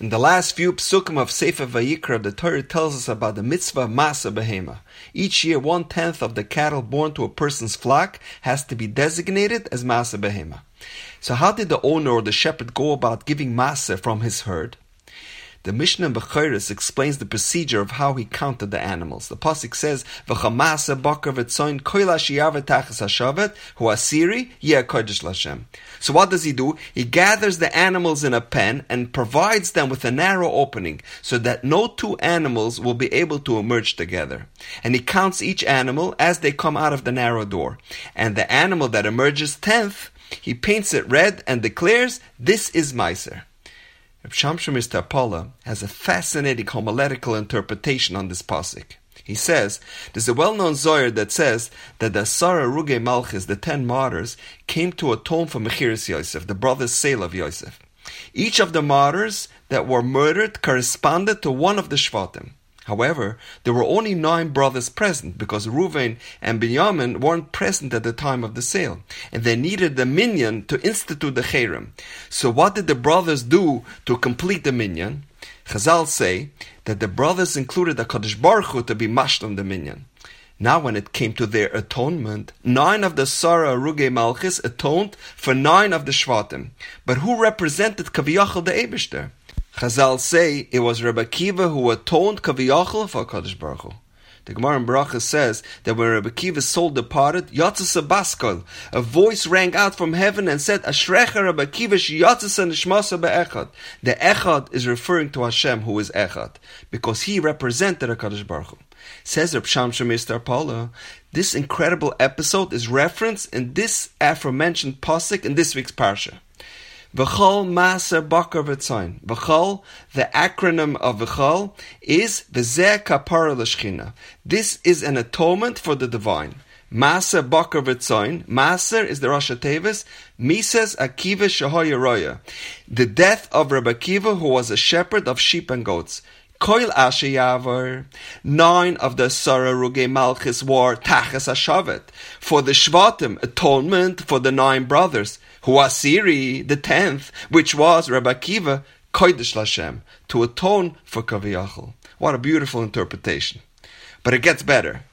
In the last few psukim of Sefer Vayikra, the Torah tells us about the mitzvah Masa Behema. Each year, one tenth of the cattle born to a person's flock has to be designated as Masa Behema. So, how did the owner or the shepherd go about giving Masa from his herd? The Mishnah in Bechiris explains the procedure of how he counted the animals. The pasuk says, "V'chamasa bakar v'tzoin koila shiyavet tachas hashavet hu asiri kodesh lashem." So what does he do? He gathers the animals in a pen and provides them with a narrow opening so that no two animals will be able to emerge together. And he counts each animal as they come out of the narrow door. And the animal that emerges tenth, he paints it red and declares, "This is Meiser." Reb Shamshon Mr. has a fascinating homiletical interpretation on this pasuk. He says, there's a well-known Zohar that says that the Sarah Ruge Malchis, the ten martyrs, came to atone for Mechiris Yosef, the brother's sale of Yosef. Each of the martyrs that were murdered corresponded to one of the Shvatim. However, there were only nine brothers present because Reuven and Binyamin weren't present at the time of the sale, and they needed the minion to institute the cherem. So, what did the brothers do to complete the minion? Chazal say that the brothers included the Kaddish Baruch Hu to be mashed on the minion. Now, when it came to their atonement, nine of the Sarah Ruge Malchis atoned for nine of the Shvatim. But who represented Kaviyachal the Ebishter? Chazal say it was Rebbe Kiva who atoned Kaviyachal for Kaddish Baruch Hu. The Gemara in Bracha says that when Rebbe Kiva's soul departed, Yatzasa Baskal, a voice rang out from heaven and said, Ashrecha Rebbe Kiva Yatzasa Nishmasa Be'echad. The Echad is referring to Hashem who is Echad, because he represented Kaddish Baruch Hu. Says Reb Mr. Paula, this incredible episode is referenced in this aforementioned pasuk in this week's parsha. V'chol Maser Bakar V'tzayin. V'chol, the acronym of V'chol, is V'zeh Kapara L'Shchina. This is an atonement for the divine. Maser Bakar V'tzayin. Maser is the Rosh Tevis. Mises Akiva Shahoyaroya. The death of Rabbi Akiva, who was a shepherd of sheep and goats. Koil Ashe Nine of the Sarah Ruge Malchis wore Tachas Hashavet. For the Shvatim, atonement for the nine brothers. Huasiri, the tenth, which was Rabbi Akiva, Kodesh Lashem, to atone for Kaviyachal. What a beautiful interpretation. But it gets better.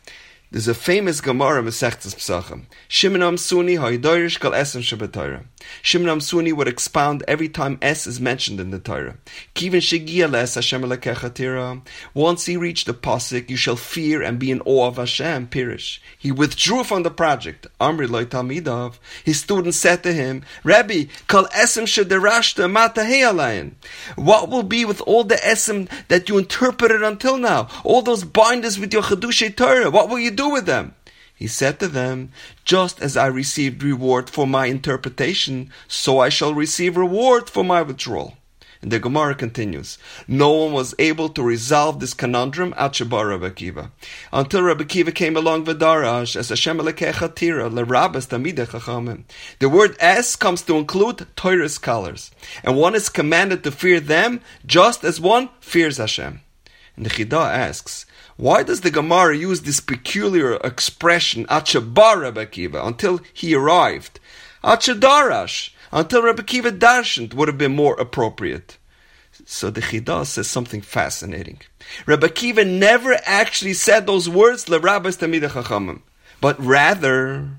There's a famous Gemara Masechtas Pesachim. Shimon Amsuni Ha'idoirish Kal Esem Shabbat Shimon Amsuni would expound every time S is mentioned in the Torah. Kivin Shegia Les Hashem Tira. Once he reached the pasuk, you shall fear and be in awe of Hashem. Pirish. He withdrew from the project. Amri Loi Talmidav. His students said to him, Rabbi, Kal Esem Shadarashta Matahei What will be with all the Esem that you interpreted until now? All those binders with your Chedushay Torah? What will you do with them? He said to them, Just as I received reward for my interpretation, so I shall receive reward for my withdrawal. And the Gemara continues, no one was able to resolve this conundrum at Shabar Rabbi Kiva. Until Rabbi Kiva came along with Darash, as Hashem Lekechatira, Lerabas Tamide Chachamim. The word S comes to include Torah scholars, and one is commanded to fear them just as one fears Hashem. The Chidah asks, why does the Gemara use this peculiar expression, Achabar Rebbe Kiva, until he arrived? Achadarash, until Rebbe Kiva Darshant would have been more appropriate. So the Chidah says something fascinating. Rebbe Kiva never actually said those words, Le Rabbis Tamid Chachamim, but rather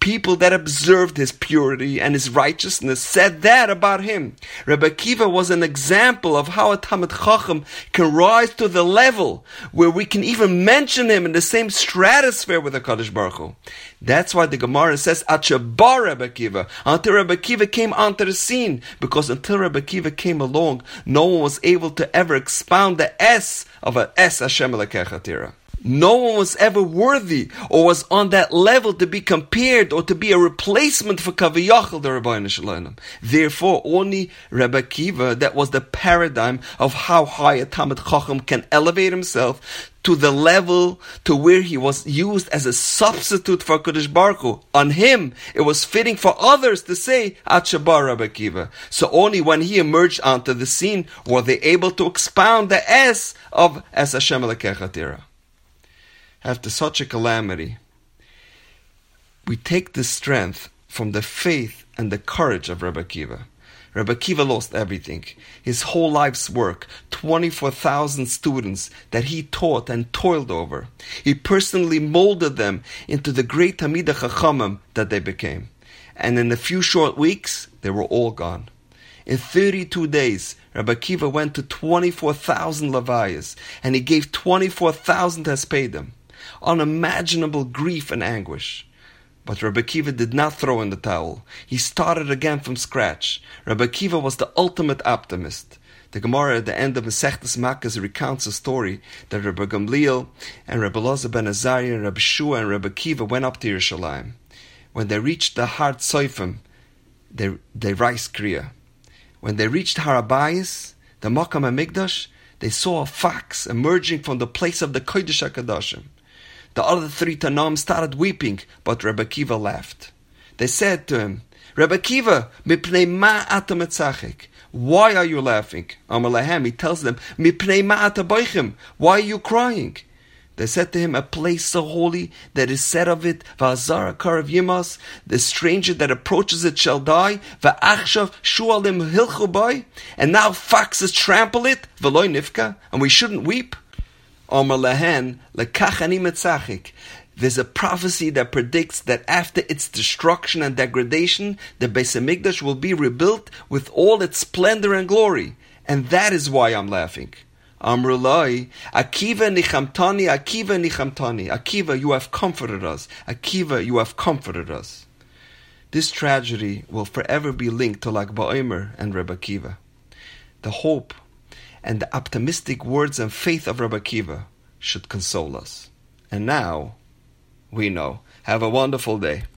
people that observed his purity and his righteousness said that about him. Rabbi Kiva was an example of how a Talmud Chacham can rise to the level where we can even mention him in the same stratosphere with the Kaddish Baruch Hu. That's why the Gemara says, Achabar Rabbi Kiva, until Rabbi Kiva came onto the scene, because until Rabbi Kiva came along, no one was able to ever expound the S of a S Hashem Lekechatira. No one was ever worthy or was on that level to be compared or to be a replacement for Kaviyachal the Rabbi Shalom. Therefore, only Rabbi Kiva, that was the paradigm of how high a Talmid Chacham can elevate himself to the level to where he was used as a substitute for Kodesh Baruch Hu. On him, it was fitting for others to say, Achabar Rabbi Kiva. So only when he emerged onto the scene were they able to expound the S of Es Hashem Lekechatira after such a calamity, we take the strength from the faith and the courage of Rebbe Kiva. Rabbi Kiva lost everything. His whole life's work, 24,000 students that he taught and toiled over. He personally molded them into the great Talmidei Chachamim that they became. And in a few short weeks, they were all gone. In 32 days, Rabbi Kiva went to 24,000 Levayas, and he gave 24,000 Hespedim. Unimaginable grief and anguish. But Rabbi Kiva did not throw in the towel. He started again from scratch. Rabbi Kiva was the ultimate optimist. The Gemara at the end of Masechtas Makkos recounts a story that Rabbi Gamliel and Rabbi Loza ben Azariah and Rabbi Shua and Rabbi Kiva went up to Yerushalayim. When they reached the Har Tzoifim, they, they rice kriya. When they reached Har HaBayis, the Makam Amigdash, they saw a fox emerging from the place of the Kodesh HaKadoshim. The other three Tannaim started weeping, but Rebbe Kiva laughed. They said to him, Rebbe Kiva, mipnei ma Why are you laughing? Amalehem, he tells them, mipnei ma Why are you crying? They said to him, A place so holy that is said of it, Va'azara karav yimas, the stranger that approaches it shall die, Va'achshav shualim hilchu and now foxes trample it, V'loy nifka, and we shouldn't weep. There's a prophecy that predicts that after its destruction and degradation, the Beis Hamikdash will be rebuilt with all its splendor and glory, and that is why I'm laughing. Amrulai, Akiva nichamtani, Akiva nichamtani. Akiva, you have comforted us. Akiva, you have comforted us. This tragedy will forever be linked to Lag BaOmer and Rebbe Akiva. The hope and the optimistic words and faith of Rabbi Kiva should console us. And now, we know. Have a wonderful day.